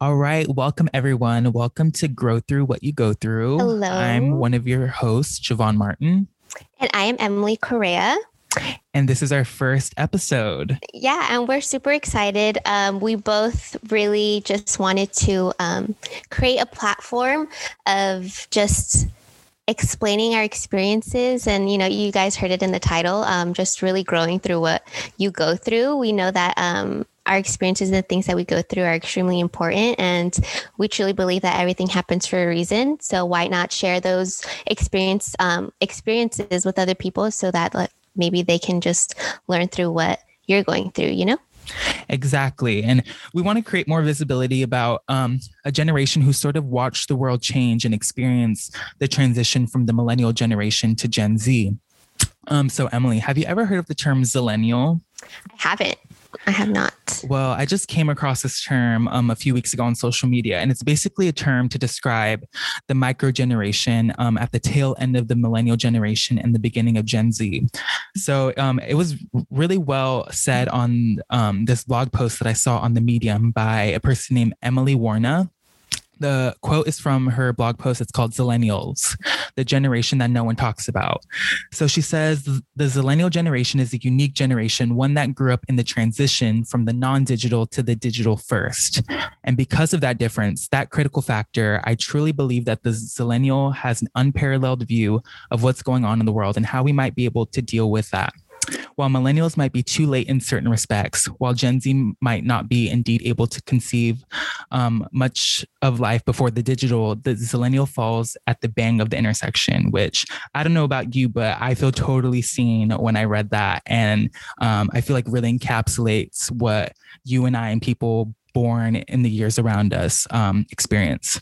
All right. Welcome, everyone. Welcome to Grow Through What You Go Through. Hello. I'm one of your hosts, Jaavon Martin. And I am Emily Correa. And this is our first episode. Yeah, and we're super excited. Um, we both really just wanted to um, create a platform of just explaining our experiences and you know you guys heard it in the title um, just really growing through what you go through we know that um, our experiences and the things that we go through are extremely important and we truly believe that everything happens for a reason so why not share those experience um, experiences with other people so that like, maybe they can just learn through what you're going through you know Exactly. And we want to create more visibility about um, a generation who sort of watched the world change and experience the transition from the millennial generation to Gen Z. Um, so, Emily, have you ever heard of the term zillennial? I haven't. I have not. Well, I just came across this term um, a few weeks ago on social media, and it's basically a term to describe the micro generation um, at the tail end of the millennial generation and the beginning of Gen Z. So um, it was really well said on um, this blog post that I saw on the Medium by a person named Emily Warna. The quote is from her blog post. It's called Zillennials, the generation that no one talks about. So she says the Zillennial generation is a unique generation, one that grew up in the transition from the non digital to the digital first. And because of that difference, that critical factor, I truly believe that the Zillennial has an unparalleled view of what's going on in the world and how we might be able to deal with that. While millennials might be too late in certain respects, while Gen Z might not be indeed able to conceive um, much of life before the digital, the zillennial falls at the bang of the intersection, which I don't know about you, but I feel totally seen when I read that. And um, I feel like really encapsulates what you and I and people born in the years around us um, experience.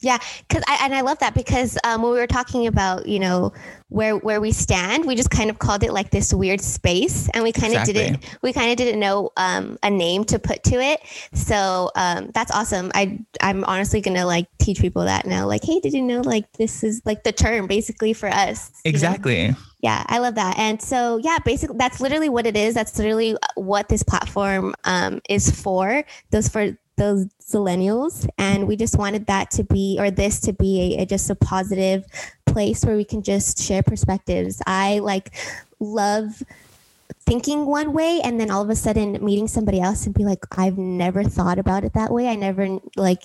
Yeah, because I and I love that because um, when we were talking about you know where where we stand, we just kind of called it like this weird space, and we kind of exactly. didn't we kind of didn't know um, a name to put to it. So um, that's awesome. I I'm honestly gonna like teach people that now. Like, hey, did you know like this is like the term basically for us? Exactly. Know? Yeah, I love that. And so, yeah, basically, that's literally what it is. That's literally what this platform um, is for. Those for those millennials and we just wanted that to be or this to be a, a, just a positive place where we can just share perspectives. I like love thinking one way and then all of a sudden meeting somebody else and be like i've never thought about it that way. I never like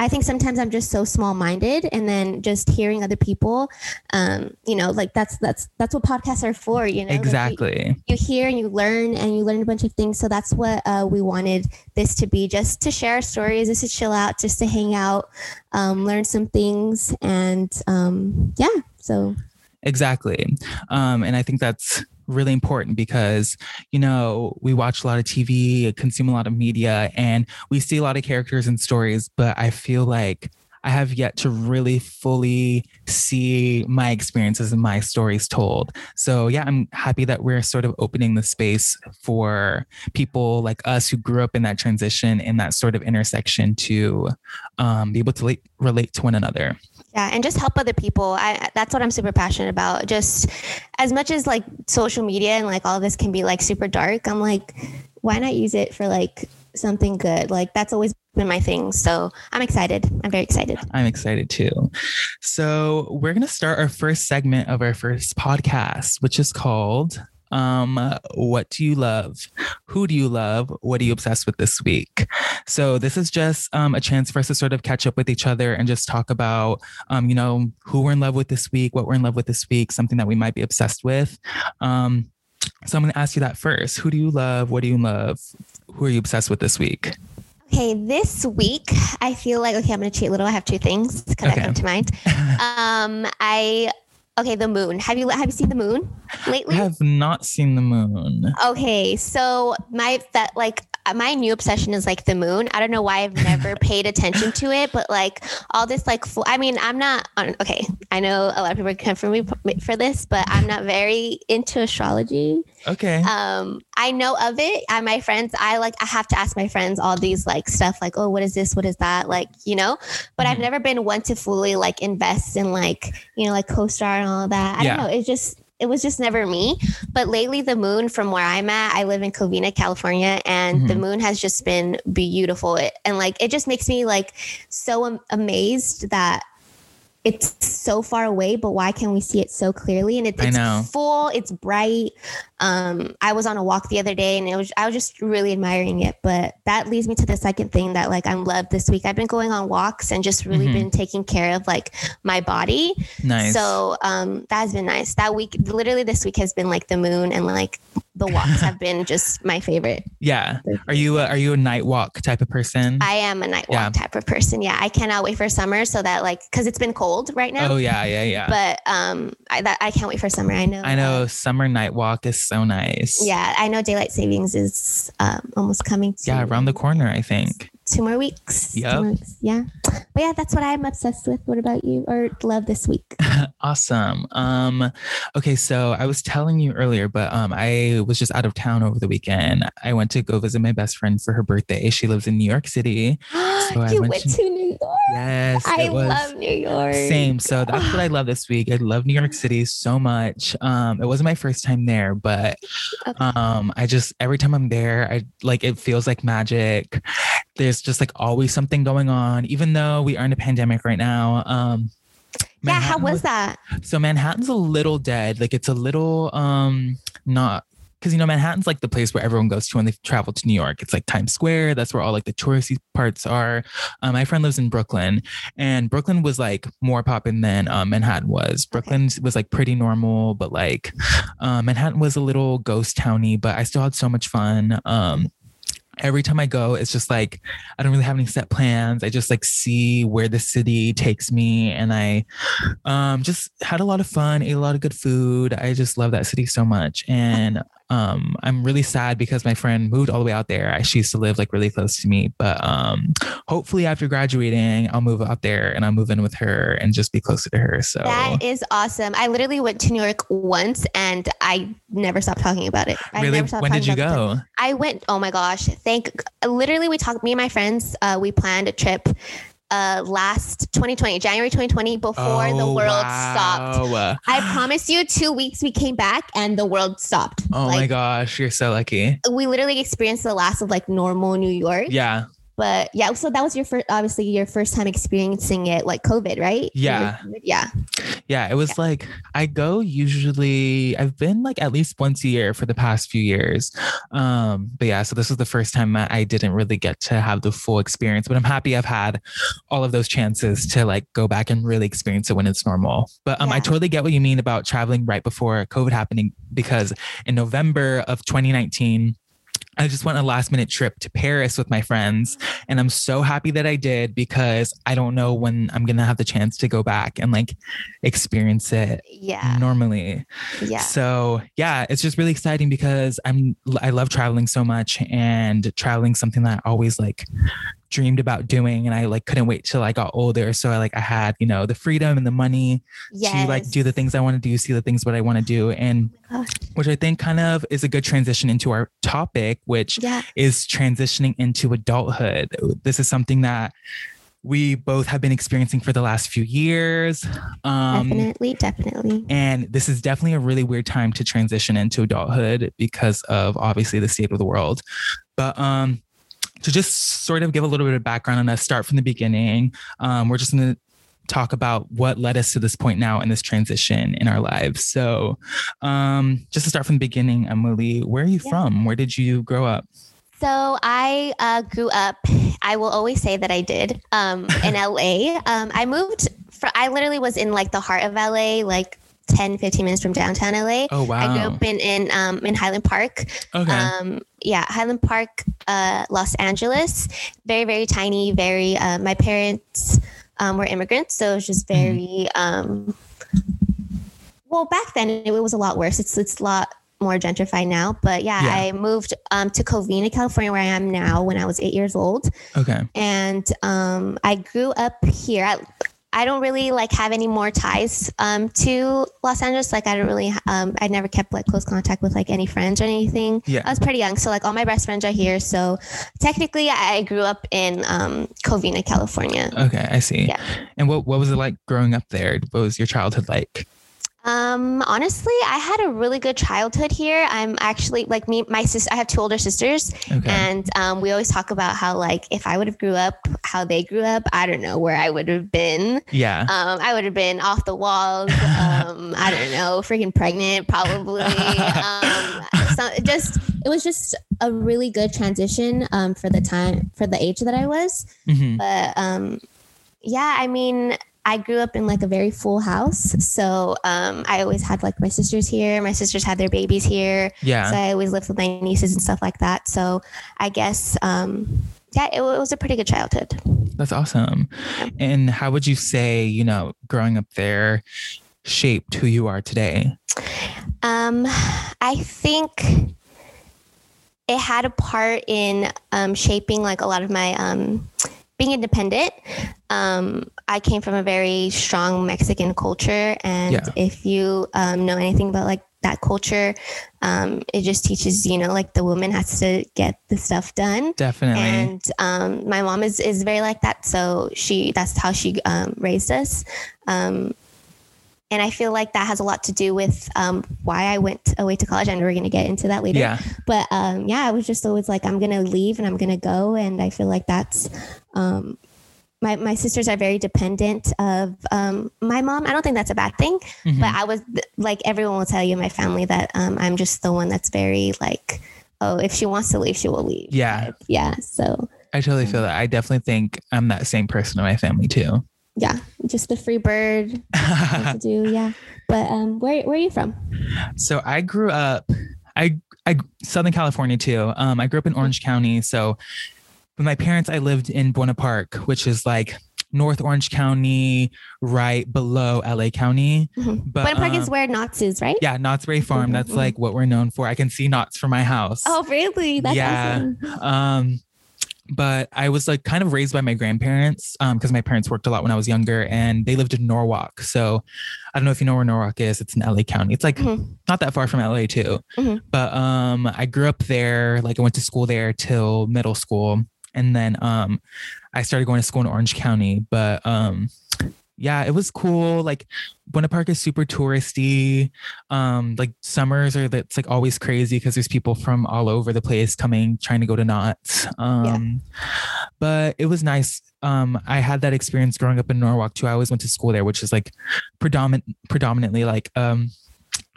i think sometimes i'm just so small minded and then just hearing other people um you know like that's that's that's what podcasts are for you know exactly like you, you, hear and you learn and you learn a bunch of things. So that's what uh, we wanted this to be just to share our stories just to chill out just to hang out um, learn some things and um yeah so. Exactly. Um and i think that's really important because, you know, we watch a lot of TV, consume a lot of media, and we see a lot of characters and stories, but I feel like I have yet to really fully see my experiences and my stories told. So, yeah, I'm happy that we're sort of opening the space for people like us who grew up in that transition, in that sort of intersection, to um, be able to relate to one another. Yeah, and just help other people. I that's what I'm super passionate about. Just as much as like social media and like all this can be like super dark, I'm like, why not use it for like something good? Like that's always been my thing. So I'm excited. I'm very excited. I'm excited too. So we're gonna start our first segment of our first podcast, which is called um, what do you love? Who do you love? What are you obsessed with this week? So this is just um, a chance for us to sort of catch up with each other and just talk about, um, you know, who we're in love with this week, what we're in love with this week, something that we might be obsessed with. Um, so I'm going to ask you that first. Who do you love? What do you love? Who are you obsessed with this week? Okay, this week I feel like okay. I'm gonna cheat a little. I have two things because okay. Come to mind. um, I Okay, the moon. Have you have you seen the moon lately? I have not seen the moon. Okay, so my that like my new obsession is like the moon. I don't know why I've never paid attention to it, but like all this like fl- I mean, I'm not on okay. I know a lot of people come for me for this, but I'm not very into astrology. Okay. Um, I know of it. I my friends, I like I have to ask my friends all these like stuff like, oh, what is this? What is that? Like, you know, but mm-hmm. I've never been one to fully like invest in like, you know, like co-star and all that. I yeah. don't know. It just it was just never me. But lately, the moon from where I'm at, I live in Covina, California, and mm-hmm. the moon has just been beautiful. It, and like, it just makes me like so am- amazed that it's so far away, but why can we see it so clearly? And it, it's full, it's bright. Um, I was on a walk the other day and it was I was just really admiring it. But that leads me to the second thing that like I'm loved this week. I've been going on walks and just really mm-hmm. been taking care of like my body. Nice. So um that has been nice. That week literally this week has been like the moon and like the walks have been just my favorite. Yeah. Are you a, are you a night walk type of person? I am a night walk yeah. type of person. Yeah. I cannot wait for summer so that like cuz it's been cold right now. Oh yeah, yeah, yeah. But um I that I can't wait for summer. I know. I know summer night walk is so nice. Yeah, I know daylight savings is um, almost coming to Yeah, around the corner, I think two more weeks. Yeah. Yeah. But yeah, that's what I'm obsessed with. What about you or love this week? awesome. Um, okay, so I was telling you earlier, but um I was just out of town over the weekend. I went to go visit my best friend for her birthday. She lives in New York City. So you went, went to, to New York. Yes. I love New York. Same. So that's what I love this week. I love New York City so much. Um, it wasn't my first time there, but okay. um I just every time I'm there, I like it feels like magic. There's just like always something going on, even though we are in a pandemic right now. Um, yeah, how was, was that? So Manhattan's a little dead. Like it's a little um not because you know Manhattan's like the place where everyone goes to when they travel to New York. It's like Times Square. That's where all like the touristy parts are. Um, my friend lives in Brooklyn, and Brooklyn was like more popping than um, Manhattan was. Brooklyn was like pretty normal, but like um, Manhattan was a little ghost towny. But I still had so much fun. Um, every time I go, it's just like I don't really have any set plans. I just like see where the city takes me, and I um, just had a lot of fun, ate a lot of good food. I just love that city so much, and um, I'm really sad because my friend moved all the way out there. She used to live like really close to me, but um, hopefully after graduating, I'll move out there and I'll move in with her and just be closer to her. So that is awesome. I literally went to New York once and I never stopped talking about it. I really? when did you go? I went. Oh my gosh! Thank. Literally, we talked. Me and my friends. Uh, we planned a trip uh, last 2020, January 2020, before oh, the world wow. stopped. I promise you, two weeks we came back and the world stopped. Oh like, my gosh, you're so lucky. We literally experienced the last of like normal New York. Yeah but yeah so that was your first obviously your first time experiencing it like covid right? Yeah. Yeah. Yeah it was yeah. like i go usually i've been like at least once a year for the past few years. Um but yeah so this was the first time i didn't really get to have the full experience but i'm happy i've had all of those chances to like go back and really experience it when it's normal. But um yeah. i totally get what you mean about traveling right before covid happening because in november of 2019 I just went a last minute trip to Paris with my friends. And I'm so happy that I did because I don't know when I'm going to have the chance to go back and like experience it yeah. normally. Yeah. So, yeah, it's just really exciting because I'm, I love traveling so much and traveling something that I always like dreamed about doing and I like couldn't wait till I got older. So I like I had, you know, the freedom and the money yes. to like do the things I want to do, see the things what I want to do. And oh which I think kind of is a good transition into our topic, which yeah. is transitioning into adulthood. This is something that we both have been experiencing for the last few years. Um, definitely, definitely. And this is definitely a really weird time to transition into adulthood because of obviously the state of the world. But um, to just sort of give a little bit of background on us, start from the beginning, um, we're just going to talk about what led us to this point now in this transition in our lives. So, um, just to start from the beginning, Emily, where are you yeah. from? Where did you grow up? So I uh, grew up. I will always say that I did um, in LA. Um, I moved. For, I literally was in like the heart of LA, like 10, 15 minutes from downtown LA. Oh wow! I grew up in in um, in Highland Park. Okay. Um, yeah, Highland Park, uh, Los Angeles. Very very tiny. Very. Uh, my parents um, were immigrants, so it was just mm-hmm. very. Mm. Um, well, back then it, it was a lot worse. It's it's a lot more gentrified now. But yeah, yeah. I moved um, to Covina, California, where I am now when I was eight years old. Okay. And um, I grew up here. I, I don't really like have any more ties um, to Los Angeles. Like I don't really, um, I never kept like close contact with like any friends or anything. Yeah. I was pretty young, so like all my best friends are here. So technically, I grew up in um, Covina, California. Okay, I see. Yeah. And what what was it like growing up there? What was your childhood like? Um, honestly, I had a really good childhood here. I'm actually like me, my sister. I have two older sisters, Okay. and um, we always talk about how like if I would have grew up how they grew up, I don't know where I would have been. yeah. Um, I would have been off the walls. Um, I don't know, freaking pregnant, probably. Um, so just it was just a really good transition um, for the time for the age that I was. Mhm. But um, yeah, I mean, I grew up in like a very full house, so um, I always had like my sisters here. My sisters had their babies here, Yeah. so I always lived with my nieces and stuff like that. So I guess. Um, yeah, it, it was a pretty good childhood. That's awesome. And how would you say, you know, growing up there shaped who you are today? Um, I think it had a part in um, shaping like a lot of my um, being independent. Um, I came from a very strong Mexican culture, and Yeah. if you um, know anything about like that culture, um, it just teaches you know like the woman has to get the stuff done. Definitely. And um, my mom is is very like that, so she that's how she um, raised us. And I feel like that has a lot to do with um, why I went away to college. I know we're going to get into that later. yeah. But um, yeah, I was just always like, I'm going to leave and I'm going to go. And I feel like that's um, my, my sisters are very dependent of um, my mom. I don't think that's a bad thing, Mhm. but I was like, everyone will tell you in my family that um, I'm just the one that's very like, oh, if she wants to leave, she will leave. Yeah. Yeah. So I totally feel that. I definitely think I'm that same person in my family too. yeah, just the free bird to do. Yeah. But um, where, where are you from? so I grew up, I, I, Southern California too. Um, I grew up in Orange County. So with my parents, I lived in Buena Park, which is like North Orange County, right below LA County. Mhm. But Buena Park um, is where Knott's is, right? yeah, Knott's Berry Farm. Mhm, That's mhm. like what we're known for. I can see Knott's from my house. Oh, really? That's Yeah. awesome. Um, but I was like kind of raised by my grandparents um because my parents worked a lot when I was younger and they lived in Norwalk. So I don't know if you know where Norwalk is. It's in LA County. It's like Mhm. not that far from LA too. Mhm. But um I grew up there, like I went to school there till middle school. And then um I started going to school in Orange County. But um yeah, it was cool. Like Buena Park is super touristy. Um, like summers are that's like always crazy because there's people from all over the place coming trying to go to Knott's. Um, but it was nice. Um, I had that experience growing up in Norwalk too. I always went to school there, which is like predominant predominantly like um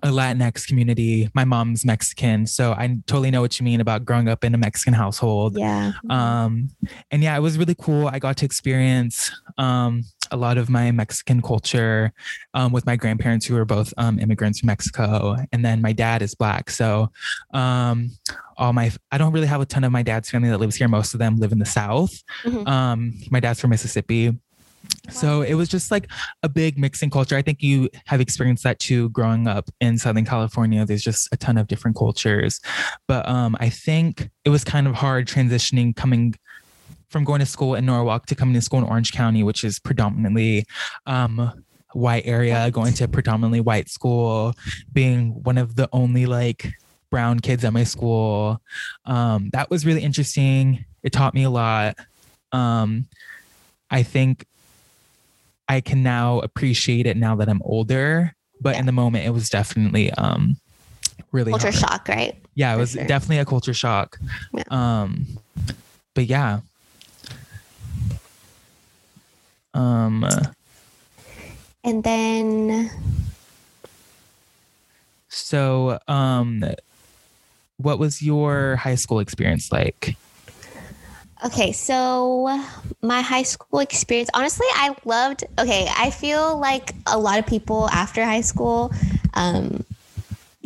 a Latinx community. My mom's Mexican, so I totally know what you mean about growing up in a Mexican household. Yeah. Um, and yeah, it was really cool. I got to experience um, a lot of my Mexican culture um, with my grandparents who were both um, immigrants from Mexico. And then my dad is black. So um, all my, I don't really have a ton of my dad's family that lives here. Most of them live in the South. Mhm. Um, my dad's from Mississippi. So it was just like a big mixing culture. I think you have experienced that too growing up in Southern California. There's just a ton of different cultures. But um, I think it was kind of hard transitioning coming from going to school in Norwalk to coming to school in Orange County, which is predominantly um, white area, going to a predominantly white school, being one of the only like brown kids at my school. Um, that was really interesting. It taught me a lot. Um, I think I can now appreciate it now that I'm older, but in the moment it was definitely um really Culture hard. shock, right? Yeah, it for was sure. definitely a culture shock. Yeah. Um but yeah. Um And then so um what was your high school experience like? Okay, so my high school experience, honestly, I loved. Okay, I feel like a lot of people after high school um,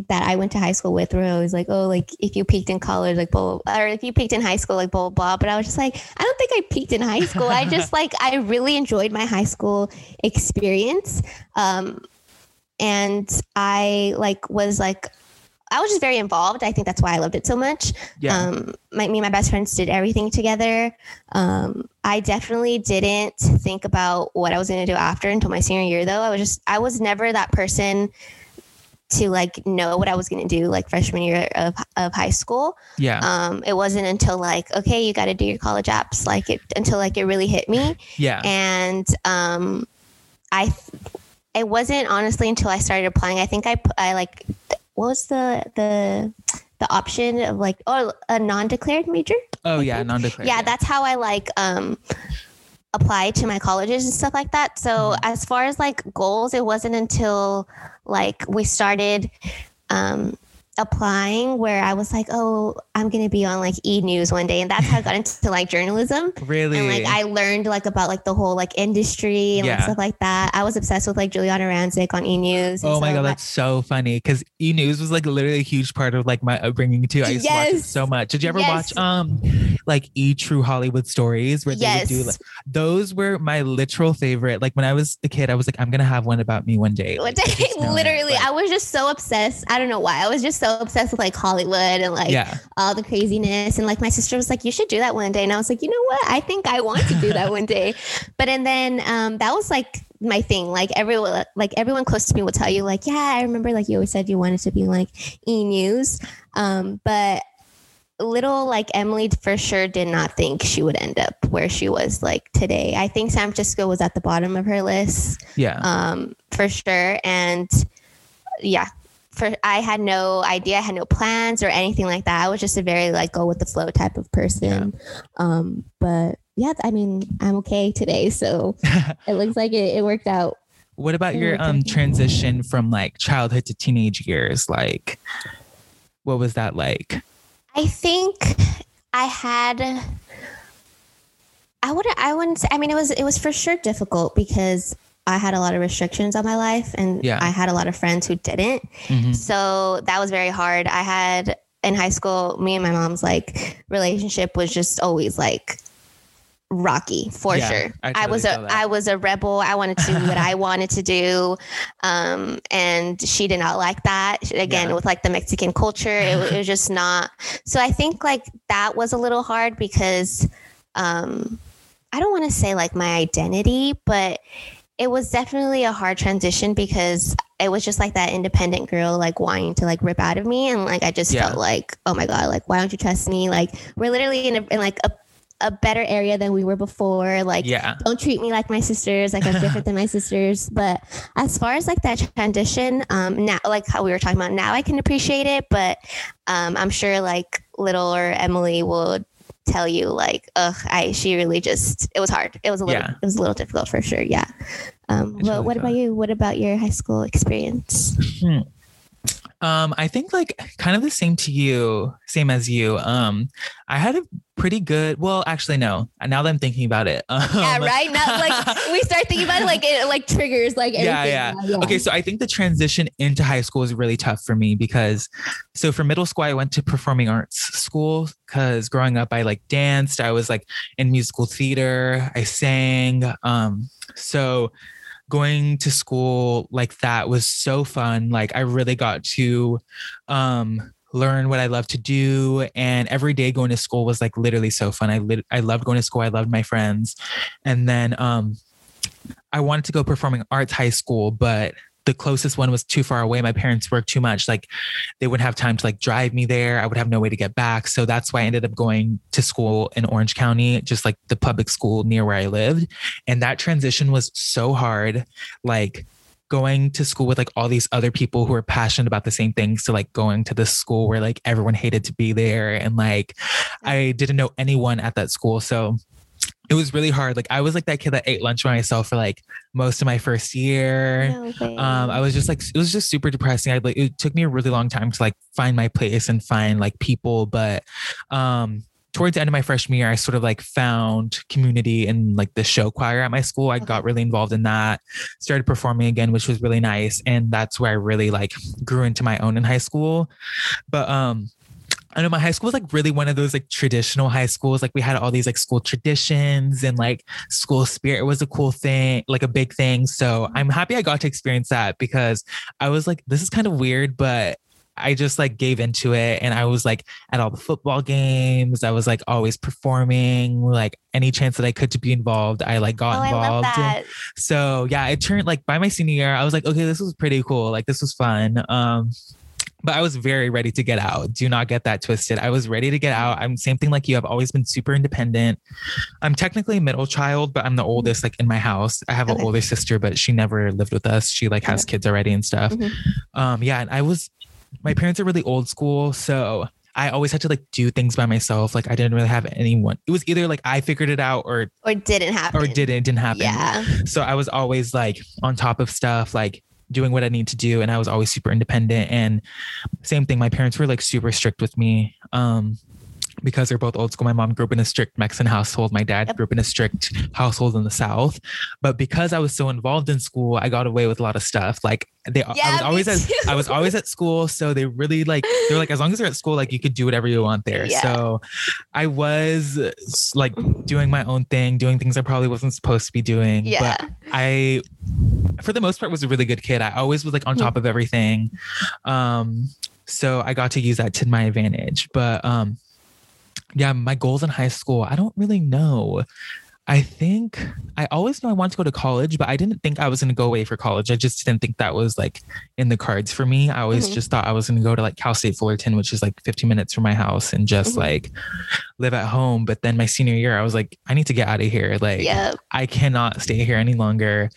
that I went to high school with were always like, oh, like if you peaked in college, like, blah, blah, or if you peaked in high school, like, blah, blah, blah. But I was just like, I don't think I peaked in high school. I just like, I really enjoyed my high school experience. Um, and I like was like, I was just very involved. I think that's why I loved it so much. Yeah. Um, my, me and my best friends did everything together. Um, I definitely didn't think about what I was going to do after until my senior year, though. I was just, I was never that person to like know what I was going to do like freshman year of, of high school. yeah. Um, it wasn't until like, okay, you got to do your college apps, like it until like it really hit me yeah. and um, I it wasn't honestly until I started applying. I think I I like what was the the the option of like oh a non-declared major. Oh yeah, non-declared. Yeah, that's how I like um apply to my colleges and stuff like that. So mm-hmm. as far as like goals, it wasn't until like we started um applying where I was like, oh, I'm gonna be on like E News one day, and that's how I got into like journalism. Really, and like I learned like about like the whole like industry and yeah. like, stuff like that. I was obsessed with like Giuliana Rancic on E News. Oh my god, that's so funny because E News was like literally a huge part of like my upbringing too. I used yes. to watch it so much. Did you ever yes. watch um like E True Hollywood Stories where they yes. would do like those were my literal favorite. Like when I was a kid, I was like, I'm gonna have one about me one day. One day, literally, it, I was just so obsessed. I don't know why. I was just so obsessed with like Hollywood and like yeah. all the craziness. And like my sister was like, you should do that one day. And I was like, you know what? I think I want to do that one day. But and then um, that was like my thing. Like everyone, like everyone close to me will tell you, like, yeah, I remember like you always said you wanted to be like E News. Um, but little like Emily for sure did not think she would end up where she was like today. I think San Francisco was at the bottom of her list. Yeah. Um, for sure. And yeah, for I had no idea, I had no plans or anything like that. I was just a very like go with the flow type of person. Yeah. Um, but yeah, I mean, I'm okay today, so it looks like it, it worked out. What about your um transition from like childhood to teenage years? Like, what was that like? I think I had. I wouldn't. I wouldn't say. I mean, it was. It was for sure difficult because I had a lot of restrictions on my life and yeah. I had a lot of friends who didn't. Mm-hmm. So that was very hard. I had in high school, me and my mom's like relationship was just always like rocky for yeah, sure. I, totally I was a I was a rebel. I wanted to do what I wanted to do. Um, and she did not like that. Again, yeah. with like the Mexican culture, it, it was just not. So I think like that was a little hard because um I don't want to say like my identity, but it was definitely a hard transition because it was just like that independent girl like wanting to like rip out of me and like I just yeah. felt like oh my god like why don't you trust me like we're literally in, a, in like a a better area than we were before. Like, yeah. don't treat me like my sisters. Like, I'm different than my sisters. But as far as like that transition, um, now, like how we were talking about, now I can appreciate it. But um, I'm sure like little or Emily will tell you like, ugh, I she really just it was hard. It was a little yeah. it was a little difficult for sure. Yeah. Um, well, really what fun. about you? What about your high school experience? Um, I think like kind of the same to you, same as you. Um, I had a pretty good. Well, actually, no. Now that I'm thinking about it, um, yeah, right. Now, like we start thinking about it, like it like triggers, like yeah, yeah, yeah. Okay, so I think the transition into high school is really tough for me because, so for middle school, I went to performing arts school because growing up, I like danced. I was like in musical theater. I sang. Um, so going to school like that was so fun. Like I really got to um learn what I love to do. And every day going to school was like literally so fun. I lit- I loved going to school. I loved my friends. And then um I wanted to go performing arts high school, but the closest one was too far away. My parents worked too much. Like they wouldn't have time to like drive me there. I would have no way to get back. So that's why I ended up going to school in Orange County, just like the public school near where I lived. And that transition was so hard. Like going to school with like all these other people who are passionate about the same things to like going to the school where like everyone hated to be there. And like I didn't know anyone at that school. So it was really hard. Like I was like that kid that ate lunch by myself for like most of my first year. No um, I was just like it was just super depressing. I like it took me a really long time to like find my place and find like people, but um towards the end of my freshman year, I sort of like found community in like the show choir at my school. I got really involved in that, started performing again, which was really nice. And that's where I really like grew into my own in high school. But um I know my high school was like really one of those like traditional high schools. Like we had all these like school traditions and like school spirit was a cool thing, like a big thing. So I'm happy I got to experience that because I was like, this is kind of weird, but I just like gave into it and I was like at all the football games. I was like always performing, like any chance that I could to be involved, I like got oh, involved. So yeah, it turned like by my senior year, I was like, okay, this was pretty cool. Like this was fun. Um but I was very ready to get out. Do not get that twisted. I was ready to get out. I'm same thing like you. I've always been super independent. I'm technically a middle child, but I'm the oldest like in my house. I have okay. an older sister, but she never lived with us. She like has kids already and stuff. Mm-hmm. Um, yeah, and I was my parents are really old school, so I always had to like do things by myself. Like I didn't really have anyone. It was either like I figured it out or or didn't happen. Or didn't didn't happen. Yeah. So I was always like on top of stuff, like doing what I need to do. And I was always super independent. And same thing, my parents were like super strict with me. Um, because they're both old school. My mom grew up in a strict Mexican household. My dad yep. grew up in a strict household in the South. But because I was so involved in school, I got away with a lot of stuff. Like they, yeah, I was always at, I was always at school. So they really like, they're like, as long as you're at school, like you could do whatever you want there. Yeah. So I was like doing my own thing, doing things I probably wasn't supposed to be doing. Yeah. But I for the most part was a really good kid. I always was like on top of everything. Um, so I got to use that to my advantage. But um, yeah, my goals in high school, I don't really know. I think I always knew I wanted to go to college, but I didn't think I was going to go away for college. I just didn't think that was like in the cards for me. I always mm-hmm. just thought I was going to go to like Cal State Fullerton, which is like 15 minutes from my house and just mm-hmm. like live at home. But then my senior year, I was like, I need to get out of here. Like, yep. I cannot stay here any longer.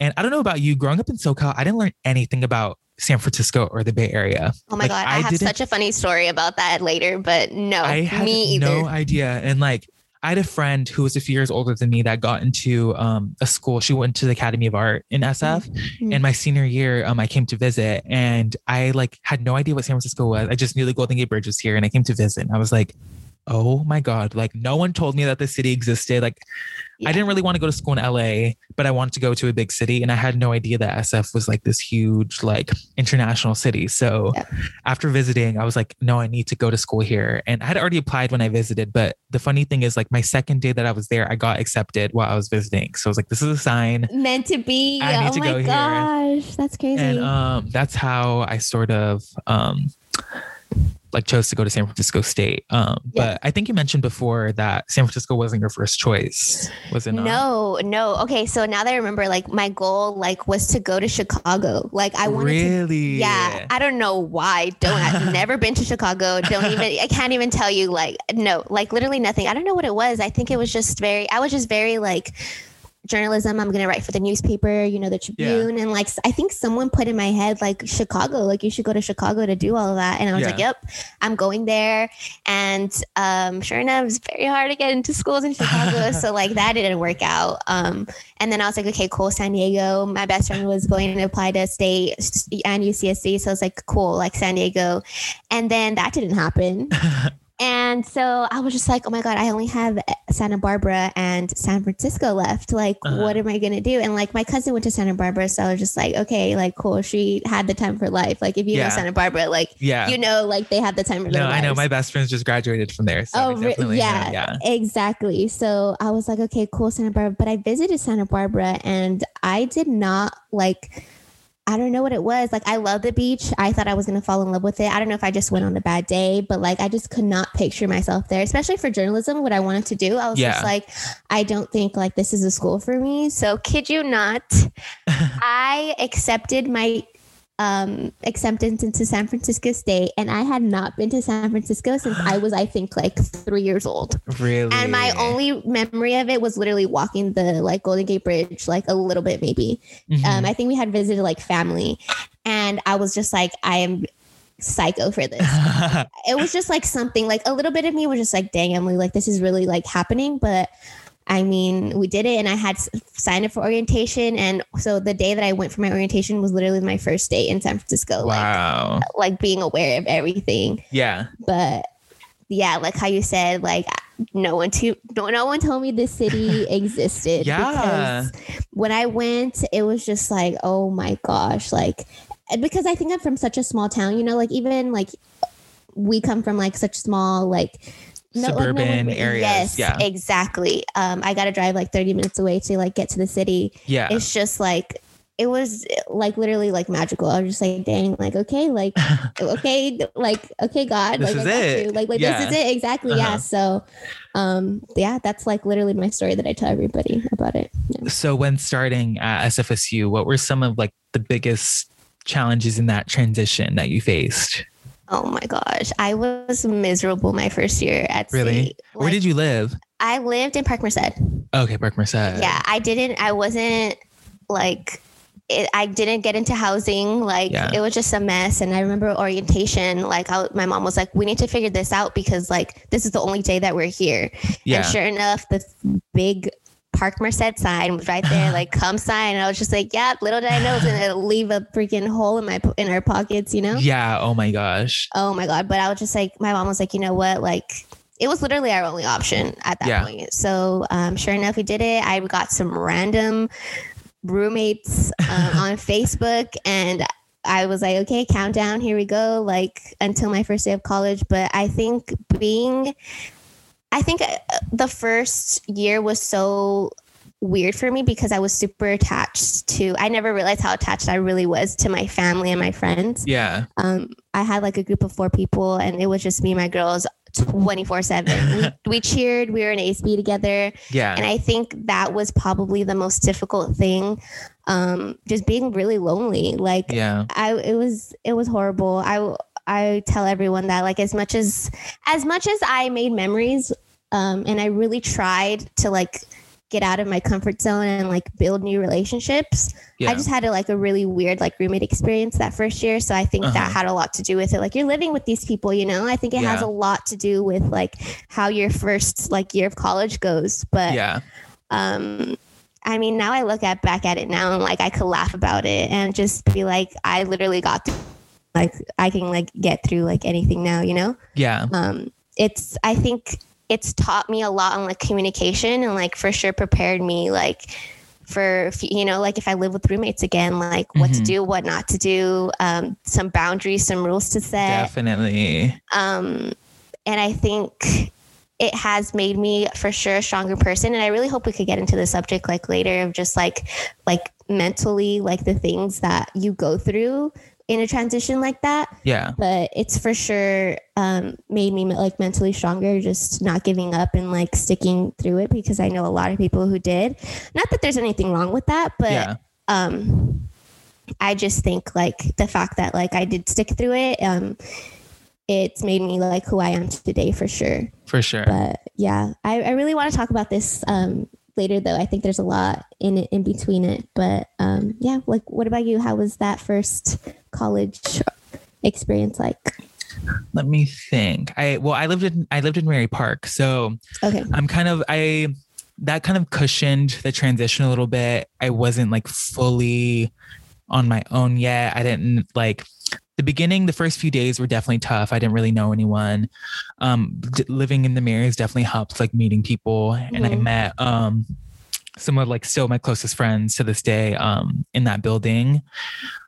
And I don't know about you, growing up in SoCal, I didn't learn anything about San Francisco or the Bay Area. Oh my like, god, I, I have such a funny story about that later, but no, I had me either. no idea. And like I had a friend who was a few years older than me that got into um, a school. She went to the Academy of Art in SF. Mm-hmm. And my senior year, um, I came to visit and I like had no idea what San Francisco was. I just knew the Golden Gate Bridge was here and I came to visit. And I was like, oh my God, like no one told me that the city existed. Like yeah. I didn't really want to go to school in LA, but I wanted to go to a big city. And I had no idea that SF was like this huge, like international city. So yeah. after visiting, I was like, no, I need to go to school here. And I had already applied when I visited. But the funny thing is, like, my second day that I was there, I got accepted while I was visiting. So I was like, this is a sign. Meant to be. I need oh to my go gosh, here. that's crazy. And um, that's how I sort of um, like chose to go to San Francisco State. Um, yeah. But I think you mentioned before that San Francisco wasn't your first choice, was it not? No, no. Okay, so now that I remember, like my goal like was to go to Chicago. Like I wanted really? to. Yeah, I don't know why. Don't. I've never been to Chicago. Don't even. I can't even tell you. Like no, like literally nothing. I don't know what it was. I think it was just very. I was just very like journalism i'm going to write for the newspaper you know the tribune yeah. and like i think someone put in my head like chicago like you should go to chicago to do all of that and i was yeah. like yep i'm going there and um, sure enough it's very hard to get into schools in chicago so like that didn't work out um, and then i was like okay cool san diego my best friend was going to apply to state and ucsc so i was like cool like san diego and then that didn't happen And so I was just like, oh my God, I only have Santa Barbara and San Francisco left. Like, uh-huh. what am I going to do? And like, my cousin went to Santa Barbara. So I was just like, okay, like, cool. She had the time for life. Like, if you yeah. know Santa Barbara, like, yeah. you know, like they have the time for life. no, I know. My best friends just graduated from there. So oh, yeah, yeah, exactly. So I was like, okay, cool, Santa Barbara. But I visited Santa Barbara and I did not like, I don't know what it was. Like I love the beach. I thought I was gonna fall in love with it. I don't know if I just went on a bad day, but like I just could not picture myself there, especially for journalism, what I wanted to do. I was yeah. just like, I don't think like this is a school for me. So kid you not, I accepted my um, acceptance into San Francisco State, and I had not been to San Francisco since I was, I think, like three years old. Really? And my only memory of it was literally walking the like Golden Gate Bridge, like a little bit maybe. Mm-hmm. Um, I think we had visited like family, and I was just like, I am psycho for this. it was just like something like a little bit of me was just like, dang, Emily, like this is really like happening, but I mean, we did it and I had signed up for orientation. And so the day that I went for my orientation was literally my first day in San Francisco. Wow. Like, like being aware of everything. Yeah. But yeah, like how you said, like no one to no, no one told me this city existed. yeah. Because when I went, it was just like, oh my gosh, like because I think I'm from such a small town, you know, like even like we come from like such small like no, suburban like, no, areas. Yes, yeah, exactly. Um, I got to drive like 30 minutes away to like get to the city. Yeah. It's just like, it was like literally like magical. I was just like, dang, like, okay, like, okay, like, okay, God, this like, is it. like, like yeah. this is it. Exactly. Uh-huh. Yeah. So, um, yeah, that's like literally my story that I tell everybody about it. Yeah. So when starting at SFSU, what were some of like the biggest challenges in that transition that you faced? Oh my gosh. I was miserable my first year at Really? state. Where Like, did you live? I lived in Park Merced. Okay, Park Merced. yeah, I didn't I wasn't like it, I didn't get into housing. Like Yeah. it was just a mess. And I remember orientation. Like I, my mom was like, "We need to figure this out because like this is the only day that we're here." Yeah. And sure enough, the big Park Merced sign was right there, like come sign. And I was just like, "Yeah." Little did I know, it's gonna leave a freaking hole in my in our pockets. You know? Yeah. Oh my gosh. Oh my god! But I was just like, my mom was like, you know what, like. It was literally our only option at that Yeah. point. So, um, sure enough, we did it. I got some random roommates um, on Facebook, and I was like, okay, countdown, here we go, like until my first day of college. But I think being, I think uh, the first year was so weird for me because I was super attached to, I never realized how attached I really was to my family and my friends. Yeah. Um, I had like a group of four people, and it was just me and my girls 24 7. We cheered, we were in ASB together. Yeah. And I think that was probably the most difficult thing. Um, just being really lonely. Like yeah. I, it was, it was horrible. I, I tell everyone that like as much as, as much as I made memories, um, and I really tried to like get out of my comfort zone and like build new relationships. Yeah. I just had a, like a really weird like roommate experience that first year. So I think Uh-huh. that had a lot to do with it. Like you're living with these people, you know. I think it has a lot to do with like how your first like year of college goes. But yeah. um I mean now I look at back at it now and like I could laugh about it and just be like I literally got through like I can like get through like anything now, you know? Yeah. um, it's I think it's taught me a lot on like communication and like for sure prepared me like for you know like if I live with roommates again like what to Mhm. do what not to do um, some boundaries some rules to set Definitely. um, and I think it has made me for sure a stronger person and I really hope we could get into the subject like later of just like like mentally like the things that you go through in a transition like that Yeah. but it's for sure um, made me like mentally stronger just not giving up and like sticking through it because i know a lot of people who did not that there's anything wrong with that but Yeah. um i just think like the fact that like i did stick through it um it's made me like who i am today for sure For sure. but yeah i, I really want to talk about this um later though i think there's a lot in it in between it but um yeah like what about you how was that first college experience like Let me think. I well, I lived in I lived in Mary Park, so okay I'm kind of I that kind of cushioned the transition a little bit. I wasn't like fully on my own yet. I didn't like the beginning, the first few days were definitely tough. I didn't really know anyone. Um, d- living in the Marys definitely helped, like meeting people, and I Mhm. met um some of like still my closest friends to this day um in that building.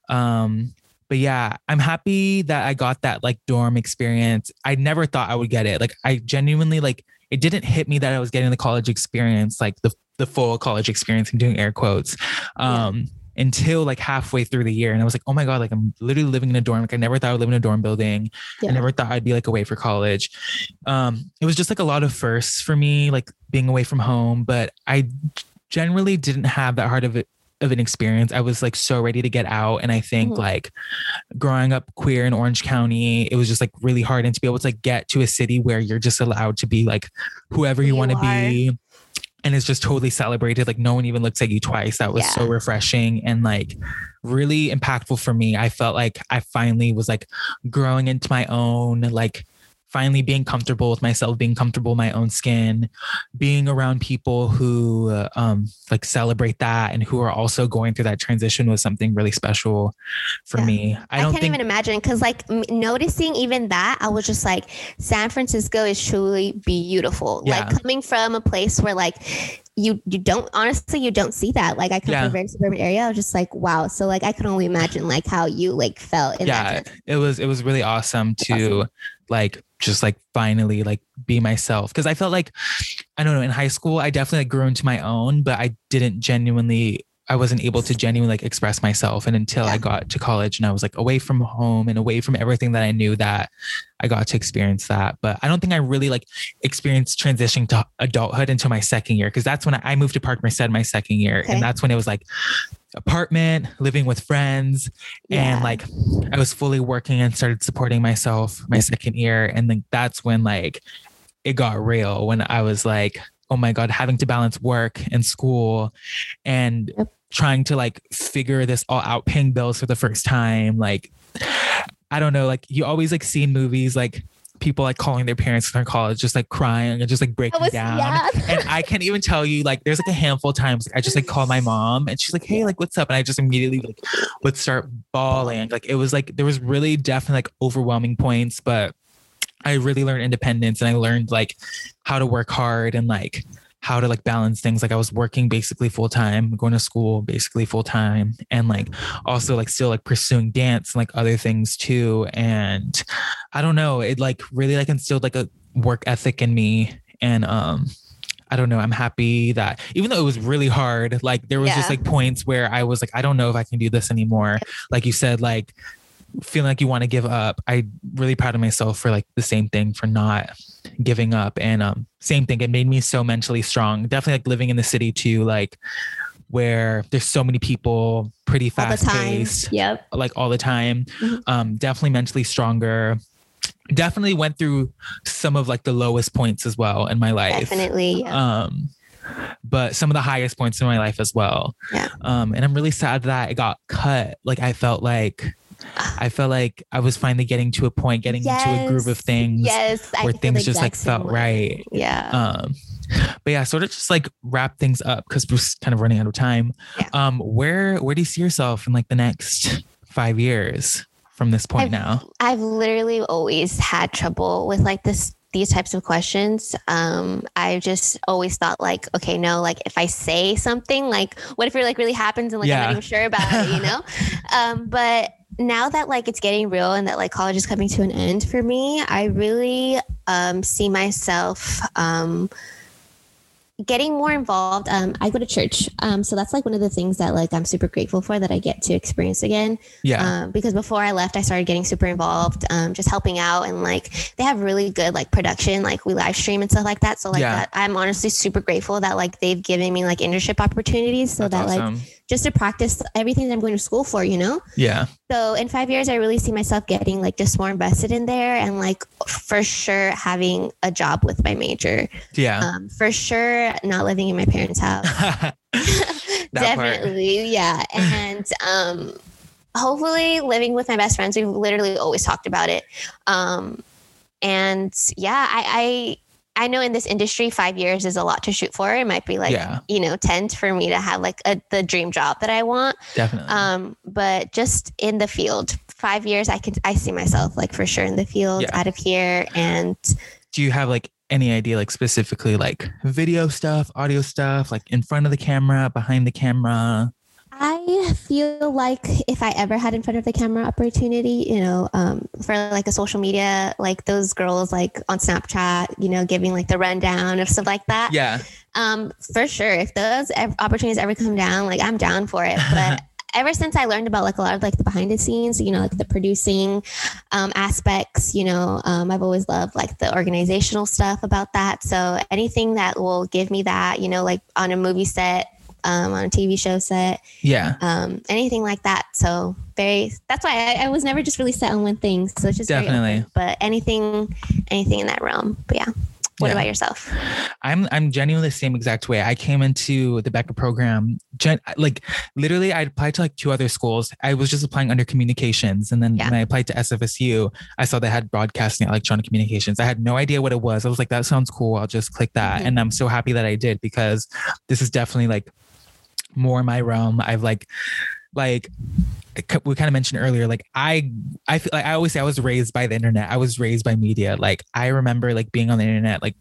Um, but yeah, I'm happy that I got that like dorm experience. I never thought I would get it. Like I genuinely like it didn't hit me that I was getting the college experience, like the the full college experience. I'm doing air quotes. Um until like halfway through the year. And I was like, oh my God, like I'm literally living in a dorm. Like I never thought I would live in a dorm building. Yeah. I never thought I'd be like away for college. Um, it was just like a lot of firsts for me, like being away from home. But I generally didn't have that hard of it of an experience. I was like so ready to get out. And I think Mhm. like growing up queer in Orange County, it was just like really hard and to be able to like get to a city where you're just allowed to be like whoever you, You want to be. And it's just totally celebrated. Like no one even looks at you twice. That was so refreshing and like really impactful for me. I felt like I finally was like growing into my own, like finally being comfortable with myself, being comfortable in my own skin, being around people who uh, um like celebrate that and who are also going through that transition was something really special for Yeah. me. I I, don't can't think even imagine because, like, m- noticing even that, I was just like, San Francisco is truly beautiful. Yeah. Like coming from a place where, like, you you don't honestly you don't see that. Like, I come Yeah. from a very suburban area. I was just like, wow. So like, I could only imagine like how you like felt in yeah, it was it was really awesome to awesome. like just like finally like be myself because I felt like I don't know in high school I definitely like, grew into my own but I didn't genuinely I wasn't able to genuinely like express myself and until I got to college and I was like away from home and away from everything that I knew that I got to experience that but I don't think I really like experienced transitioning to adulthood until my second year because that's when I, I moved to Park Merced my second year Okay. and that's when it was like apartment, living with friends, Yeah. and like I was fully working and started supporting myself my second year. And then that's when like it got real when I was like, oh my God, having to balance work and school and Yep. Trying to like figure this all out, paying bills for the first time. Like, I don't know, like you always like see in movies like people like calling their parents in their college, just like crying and just like breaking was, down yeah. and I can't even tell you like there's like a handful of times like, I just like call my mom and she's like hey like what's up and I just immediately like would start bawling like it was like there was really definitely like overwhelming points but I really learned independence and I learned like how to work hard and like how to like balance things like I was working basically full time going to school basically full time and like also like still like pursuing dance and like other things too and I don't know it like really like instilled like a work ethic in me and um I don't know. I'm happy that even though it was really hard, like there was just like points where I was like, I don't know if I can do this anymore. Like you said, like feeling like you want to give up. I really proud of myself for like the same thing for not giving up. And um same thing, it made me so mentally strong. Definitely like living in the city too, like where there's so many people, pretty fast paced Yep. like all the time. Mhm. Um, definitely mentally stronger. Definitely went through some of like the lowest points as well in my life. Definitely. Yeah. Um, but some of the highest points in my life as well. Yeah. Um, and I'm really sad that it got cut. Like I felt like I felt like I was finally getting to a point, getting into a groove of things yes. Where things just like felt way. right. Yeah. Um, but yeah, sort of just like wrap things up because we're kind of running out of time. Yeah. Um, where where do you see yourself in like the next five years from this point I've- now? I've literally always had trouble with like this these types of questions. Um, I just always thought like, okay, no, like if I say something, like what if it like really happens and like I'm not even sure about it, you know? um, but now that like it's getting real and that like college is coming to an end for me, I really um, see myself um, getting more involved. Um, I go to church, um, so that's like one of the things that like I'm super grateful for that I get to experience again Yeah. um, because before I left, I started getting super involved, um, just helping out, and like they have really good like production, like we live stream and stuff like that. So like Yeah. that, I'm honestly super grateful that like they've given me like internship opportunities, so That's that like awesome. Just to practice everything that I'm going to school for, you know. yeah. So in five years, I really see myself getting like just more invested in there, and like for sure having a job with my major, Yeah. um, for sure not living in my parents' house. That part. Definitely, yeah. And um, hopefully, living with my best friends. We've literally always talked about it. Um, and yeah, I, I know in this industry, five years is a lot to shoot for. It might be like yeah. you know ten for me to have like a, the dream job that I want. Definitely. Um, but just in the field, five years, I can I see myself like for sure in the field, Yeah. out of here, and do you have like any idea like specifically like video stuff, audio stuff, like in front of the camera, behind the camera? I feel like if I ever had in front of the camera opportunity, you know, um, for like a social media, like those girls like on Snapchat, you know, giving like the rundown of stuff like that. Yeah. Um, for sure. If those opportunities ever come down, like I'm down for it. But ever since I learned about like a lot of like the behind the scenes, you know, like the producing um, aspects, you know, um, I've always loved like the organizational stuff about that. So anything that will give me that, you know, like on a movie set, um, on a TV show set, Yeah. um, anything like that. So very. That's why I, I was never just really set on one thing. So it's just very Definitely. open. but anything, anything in that realm. But yeah. What Yeah. about yourself? I'm I'm genuinely the same exact way. I came into the BECA program, gen, like literally, I applied to like two other schools. I was just applying under communications, and then Yeah. when I applied to SFSU, I saw they had broadcasting and electronic communications. I had no idea what it was. I was like, that sounds cool. I'll just click that, Mhm. and I'm so happy that I did because this is definitely like more my realm. I've like like we kind of mentioned earlier like i i feel like i always say i was raised by the internet. I was raised by media. Like i remember like being on the internet like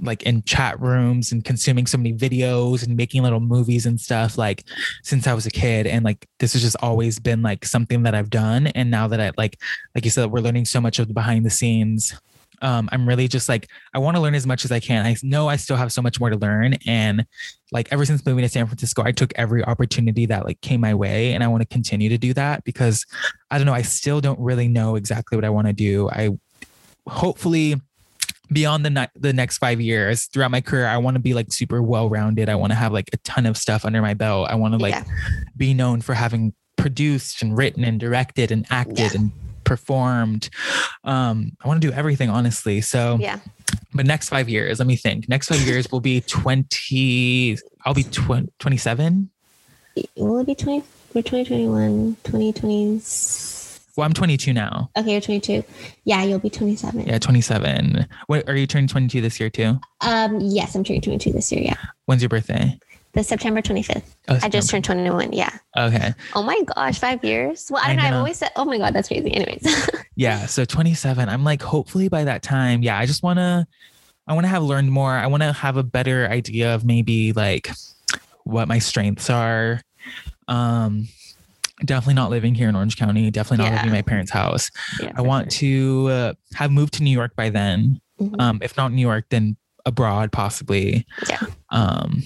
like in chat rooms and consuming so many videos and making little movies and stuff like since I was a kid. And like this has just always been like something that I've done. And now that I like like you said we're learning so much of the behind the scenes um I'm really just like I want to learn as much as I can I know I still have so much more to learn and like ever since moving to San Francisco I took every opportunity that like came my way and I want to continue to do that because I don't know I still don't really know exactly what I want to do I hopefully beyond the the next five years throughout my career, I want to be like super well rounded. I want to have like a ton of stuff under my belt. I want to like Yeah. be known for having produced and written and directed and acted Yeah. and performed. Um, I want to do everything, honestly. So, Yeah. but next five years, let me think. Next five years will be 20, I'll be tw- 27. Will it be 20? We're 2021, 2020. Well, I'm 22 now. Okay, you're 22. Yeah, you'll be 27. Yeah, 27. What are you turning 22 this year too? Um, yes, I'm turning 22 this year. Yeah. When's your birthday? The September 25th. Oh, I just turned 21. Yeah. Okay. Oh my gosh, five years. Well, I don't know. I've always said, oh my God, that's crazy. Anyways. Yeah. So 27. I'm like, hopefully by that time, yeah, I just want to, I want to have learned more. I want to have a better idea of maybe like what my strengths are. Um, definitely not living here in Orange County. Definitely not Yeah. living in my parents' house. yeah, I want to uh, have moved to New York by then. Mhm. Um, if not New York, then abroad possibly. Yeah. Um,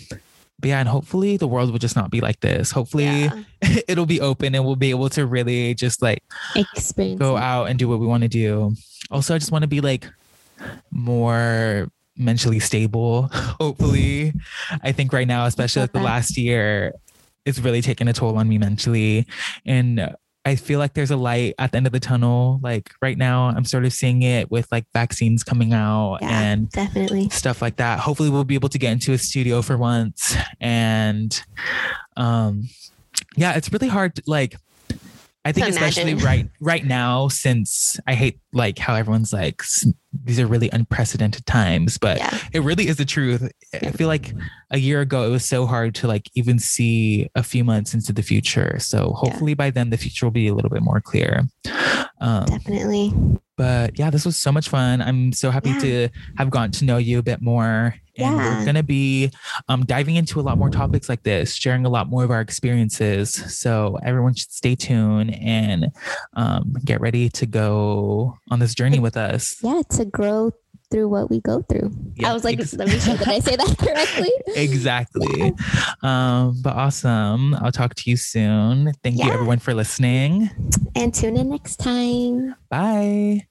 but yeah, and hopefully the world will just not be like this. Hopefully Yeah. it'll be open and we'll be able to really just like experience. go out and do what we want to do. Also, I just want to be like more mentally stable. Hopefully, I think right now, especially like the last year, it's really taken a toll on me mentally, and I feel like there's a light at the end of the tunnel. Like right now, I'm sort of seeing it with like vaccines coming out Yeah, and definitely. stuff like that. Hopefully, we'll be able to get into a studio for once. And um, yeah, it's really hard. To, like, I think especially right right now, since I hate like how everyone's like these are really unprecedented times, but Yeah. it really is the truth. I feel like a year ago it was so hard to like even see a few months into the future. So hopefully by then the future will be a little bit more clear. Um, Definitely. but yeah, this was so much fun. I'm so happy Yeah. to have gotten to know you a bit more. And we're going to be um, diving into a lot more topics like this, sharing a lot more of our experiences. So everyone should stay tuned and um, get ready to go on this journey with us. Yeah, to grow through what we go through. Yeah, I was like, ex- let me show. Did I say that correctly? exactly. Um, but awesome. I'll talk to you soon. Thank you everyone for listening. And tune in next time. Bye.